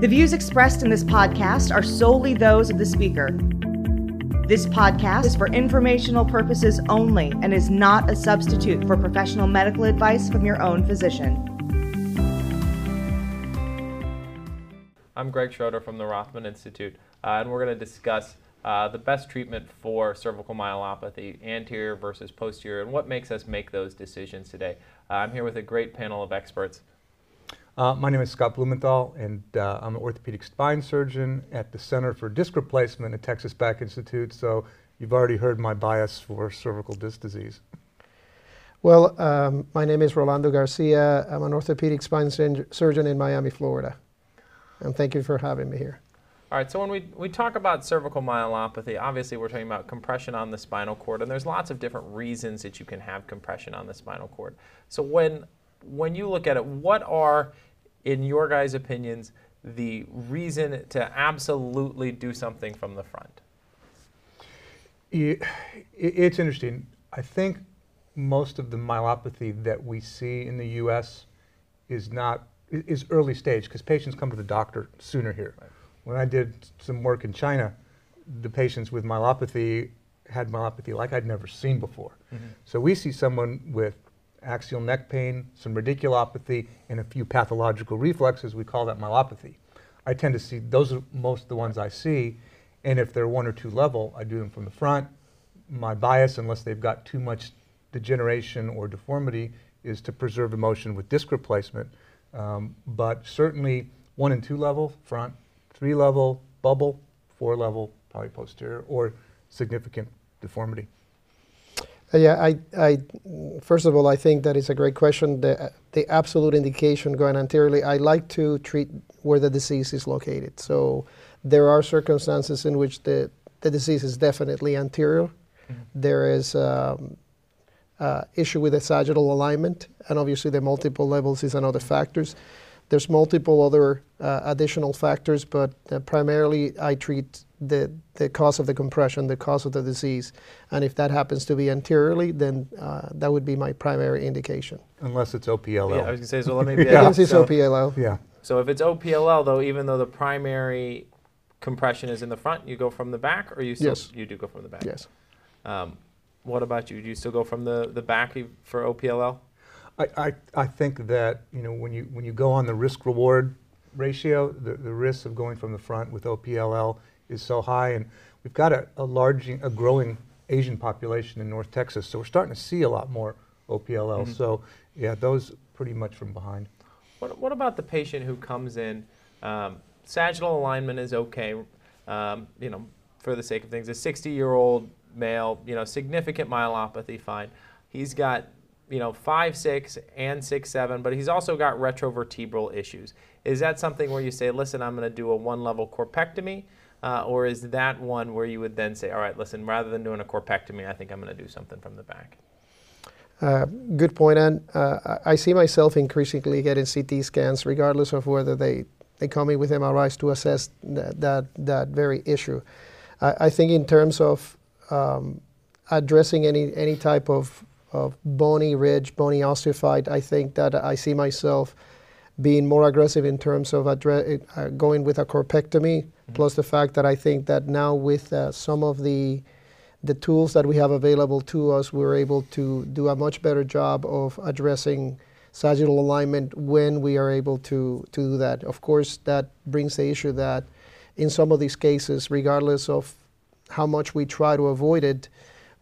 The views expressed in this podcast are solely those of the speaker. This podcast is for informational purposes only and is not a substitute for professional medical advice from your own physician. I'm Greg Schroeder from the Rothman Institute, uh, and we're going to discuss uh, the best treatment for cervical myelopathy, anterior versus posterior, and what makes us make those decisions today. Uh, I'm here with a great panel of experts. Uh, my name is Scott Blumenthal, and uh, I'm an orthopedic spine surgeon at the Center for Disc Replacement at Texas Back Institute. So you've already heard my bias for cervical disc disease. Well, um, my name is Rolando Garcia. I'm an orthopedic spine surgeon in Miami, Florida. And thank you for having me here. All right, so when we, we talk about cervical myelopathy, obviously we're talking about compression on the spinal cord, and there's lots of different reasons that you can have compression on the spinal cord. So when, when you look at it, what are in your guys' opinions, the reason to absolutely do something from the front? it's interesting. I think most of the myelopathy that we see in the U.S. is not is early stage because patients come to the doctor sooner here. Right. When I did some work in China, the patients with myelopathy had myelopathy like I'd never seen before. Mm-hmm. So we see someone with axial neck pain, some radiculopathy, and a few pathological reflexes. We call that myelopathy. I tend to see those are most the ones I see, and if they're one or two level, I do them from the front. My bias, unless they've got too much degeneration or deformity, is to preserve emotion with disc replacement. Um, but certainly one and two level front, three level bubble, four level probably posterior, or significant deformity. Uh, yeah, I, I, first of all, I think that is a great question. The, the absolute indication going anteriorly, I like to treat where the disease is located. So there are circumstances in which the, the disease is definitely anterior. Mm-hmm. There is um, uh, issue with the sagittal alignment, and obviously the multiple levels is another factors. There's multiple other uh, additional factors, but uh, primarily I treat the, the cause of the compression, the cause of the disease. And if that happens to be anteriorly, then uh, that would be my primary indication. Unless it's OPLL. Yeah, I was going to say, so let me be yeah. Unless it's so, OPLL. Yeah. So if it's OPLL, though, even though the primary compression is in the front, you go from the back, or you still, yes. you do go from the back? Yes. Um, what about you? Do you still go from the, the back for OPLL? I, I, I think that you know when you when you go on the risk reward ratio, the, the risk of going from the front with OPLL is so high, and we've got a, a large, a growing Asian population in North Texas, so we're starting to see a lot more OPLL. Mm-hmm. So yeah, those pretty much from behind. What, what about the patient who comes in? Um, sagittal alignment is okay, um, you know, for the sake of things. A 60-year-old male, you know, significant myelopathy, fine. He's got you know, five six and six seven, but he's also got retrovertebral issues. Is that something where you say, listen, I'm going to do a one level corpectomy? Uh, or is that one where you would then say, all right, listen, rather than doing a corpectomy, I think I'm going to do something from the back? Uh, good point, and uh, I see myself increasingly getting CT scans, regardless of whether they, they come in with MRIs to assess that, that, very issue. I, I think in terms of um, addressing any, any type of, of bony ridge, bony osteophyte, I think that I see myself being more aggressive in terms of address, uh, going with a corpectomy Mm-hmm. Plus the fact that I think that now with uh, some of the the tools that we have available to us, we're able to do a much better job of addressing sagittal alignment when we are able to, to do that. Of course, that brings the issue that in some of these cases, regardless of how much we try to avoid it,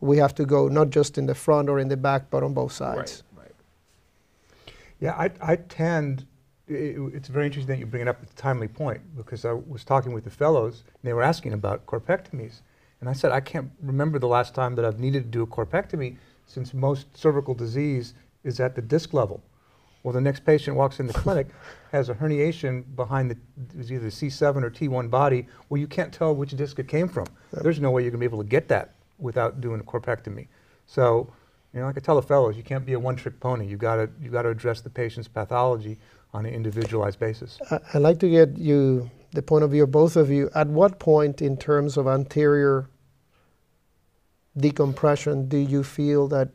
we have to go not just in the front or in the back, but on both sides. Right, right. Yeah, I, I tend it, it's very interesting that you bring it up at a timely point because I was talking with the fellows and they were asking about corpectomies. And I said, I can't remember the last time that I've needed to do a corpectomy since most cervical disease is at the disc level. Well, the next patient walks in the clinic, has a herniation behind the is either C7 or T1 body, well, you can't tell which disc it came from. There's no way you're going to be able to get that without doing a corpectomy. So, you know, like I tell the fellows, you can't be a one-trick pony. You've got to, you've got to address the patient's pathology on an individualized basis. I'd like to get you the point of view of both of you. At what point, in terms of anterior decompression, do you feel that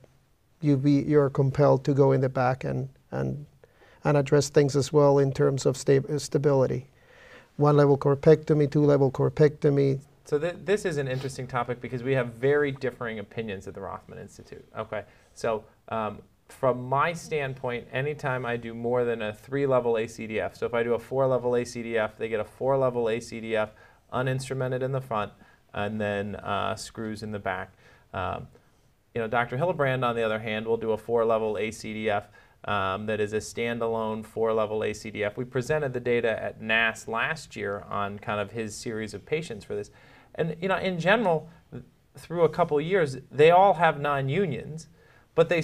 you be you're compelled to go in the back and and and address things as well in terms of sta- stability? one level corpectomy, two level corpectomy. So th- this is an interesting topic because we have very differing opinions at the Rothman Institute. Okay, so um, from my standpoint, anytime I do more than a three-level ACDF, so if I do a four-level ACDF, they get a four-level ACDF uninstrumented in the front and then uh, screws in the back. Um, you know, Dr. Hilibrand, on the other hand, will do a four-level ACDF um, that is a standalone four-level ACDF. We presented the data at NASS last year on kind of his series of patients for this. And, you know, in general, through a couple years, they all have non-unions, but they,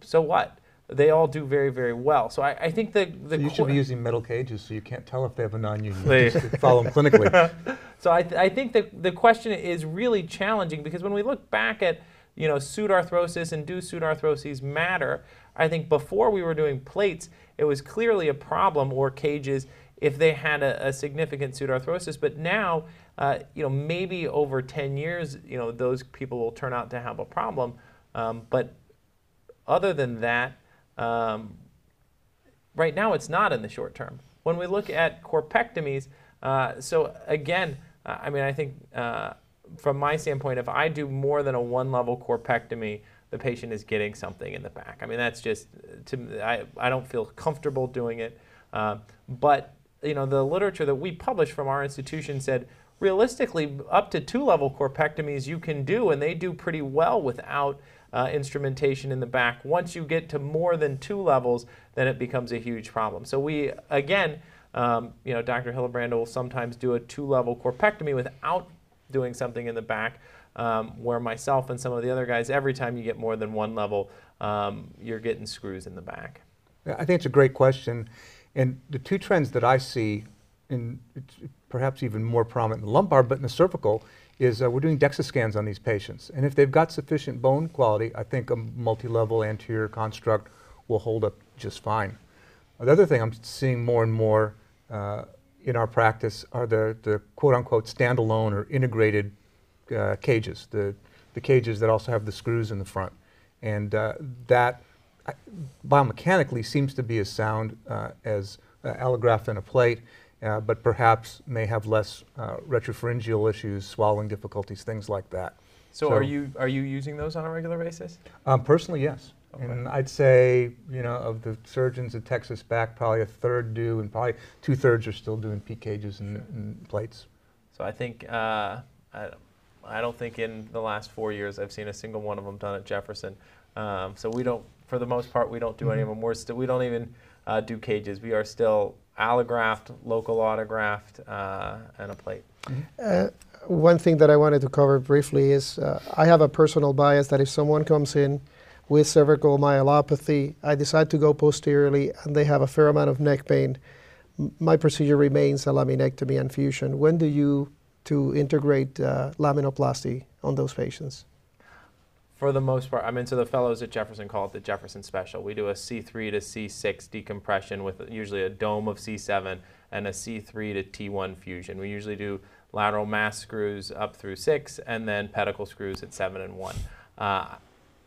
so what? They all do very, very well. So I, I think the, the So you should be using metal cages so you can't tell if they have a non-union. They- follow them clinically. So I, th- I think that the question is really challenging because when we look back at you know pseudarthrosis and do pseudarthroses matter, I think before we were doing plates, it was clearly a problem or cages if they had a, a significant pseudarthrosis. But now, uh, you know, maybe over 10 years, you know, those people will turn out to have a problem. Um, but other than that, um, right now it's not in the short term. When we look at corpectomies, uh, so again, uh, I mean, I think uh, from my standpoint, if I do more than a one level corpectomy, the patient is getting something in the back. I mean, that's just, to, I, I don't feel comfortable doing it. Uh, but, you know, the literature that we published from our institution said realistically, up to two level corpectomies you can do, and they do pretty well without uh, instrumentation in the back. Once you get to more than two levels, then it becomes a huge problem. So we, again, um, you know, Dr. Hilibrand will sometimes do a two-level corpectomy without doing something in the back, um, where myself and some of the other guys, every time you get more than one level, um, you're getting screws in the back. I think it's a great question. And the two trends that I see, and perhaps even more prominent in the lumbar, but in the cervical, is uh, we're doing DEXA scans on these patients. And if they've got sufficient bone quality, I think a multi-level anterior construct will hold up just fine. The other thing I'm seeing more and more uh, in our practice are the, the quote-unquote standalone or integrated uh, cages, the, the cages that also have the screws in the front. And uh, that biomechanically seems to be as sound uh, as uh, allograft in a plate, uh, but perhaps may have less uh, retropharyngeal issues, swallowing difficulties, things like that. So, So- are you are you using those on a regular basis? Um, personally, yes. Okay. And I'd say, you know, of the surgeons at Texas back, probably a third do, and probably two thirds are still doing PEEK cages and, and plates. So I think uh, I, I don't think in the last four years I've seen a single one of them done at Jefferson. Um, so we don't, for the most part, we don't do any of them. We're still, we don't even uh, do cages. We are still allograft, local autograft, uh, and a plate. Uh, one thing that I wanted to cover briefly is uh, I have a personal bias that if someone comes in with cervical myelopathy, I decide to go posteriorly and they have a fair amount of neck pain, m- my procedure remains a laminectomy and fusion. When do you to integrate uh, laminoplasty on those patients? For the most part, I mean, so the fellows at Jefferson call it the Jefferson Special. We do a C3 to C6 decompression with usually a dome of C7 and a C3 to T1 fusion. We usually do lateral mass screws up through 6 and then pedicle screws at 7 and 1. Uh,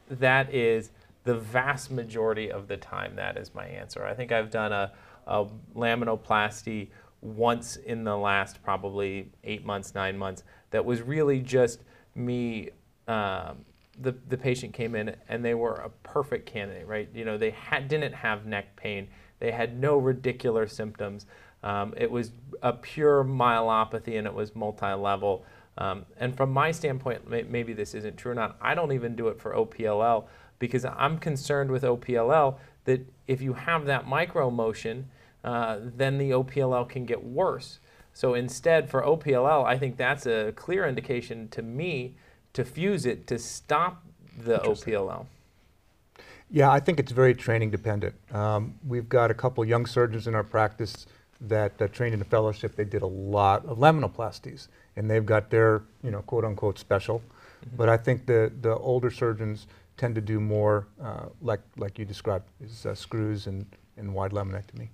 that is the vast majority of the time, that is my answer. I think I've done a, a laminoplasty once in the last probably eight months, nine months, that was really just me. Um, the, the patient came in and they were a perfect candidate, right? You know, they had, didn't have neck pain, they had no radicular symptoms. Um, it was a pure myelopathy and it was multi level. Um, and from my standpoint, may, maybe this isn't true or not, I don't even do it for OPLL because I'm concerned with OPLL that if you have that micro motion, uh, then the OPLL can get worse. So instead, for OPLL, I think that's a clear indication to me to fuse it to stop the OPLL. Yeah, I think it's very training dependent. Um, we've got a couple young surgeons in our practice that uh, trained in a fellowship. They did a lot of laminoplasties, and they've got their, you know, quote unquote special. But I think the the older surgeons tend to do more, uh, like like you described, is uh, screws and, and wide laminectomy. Great.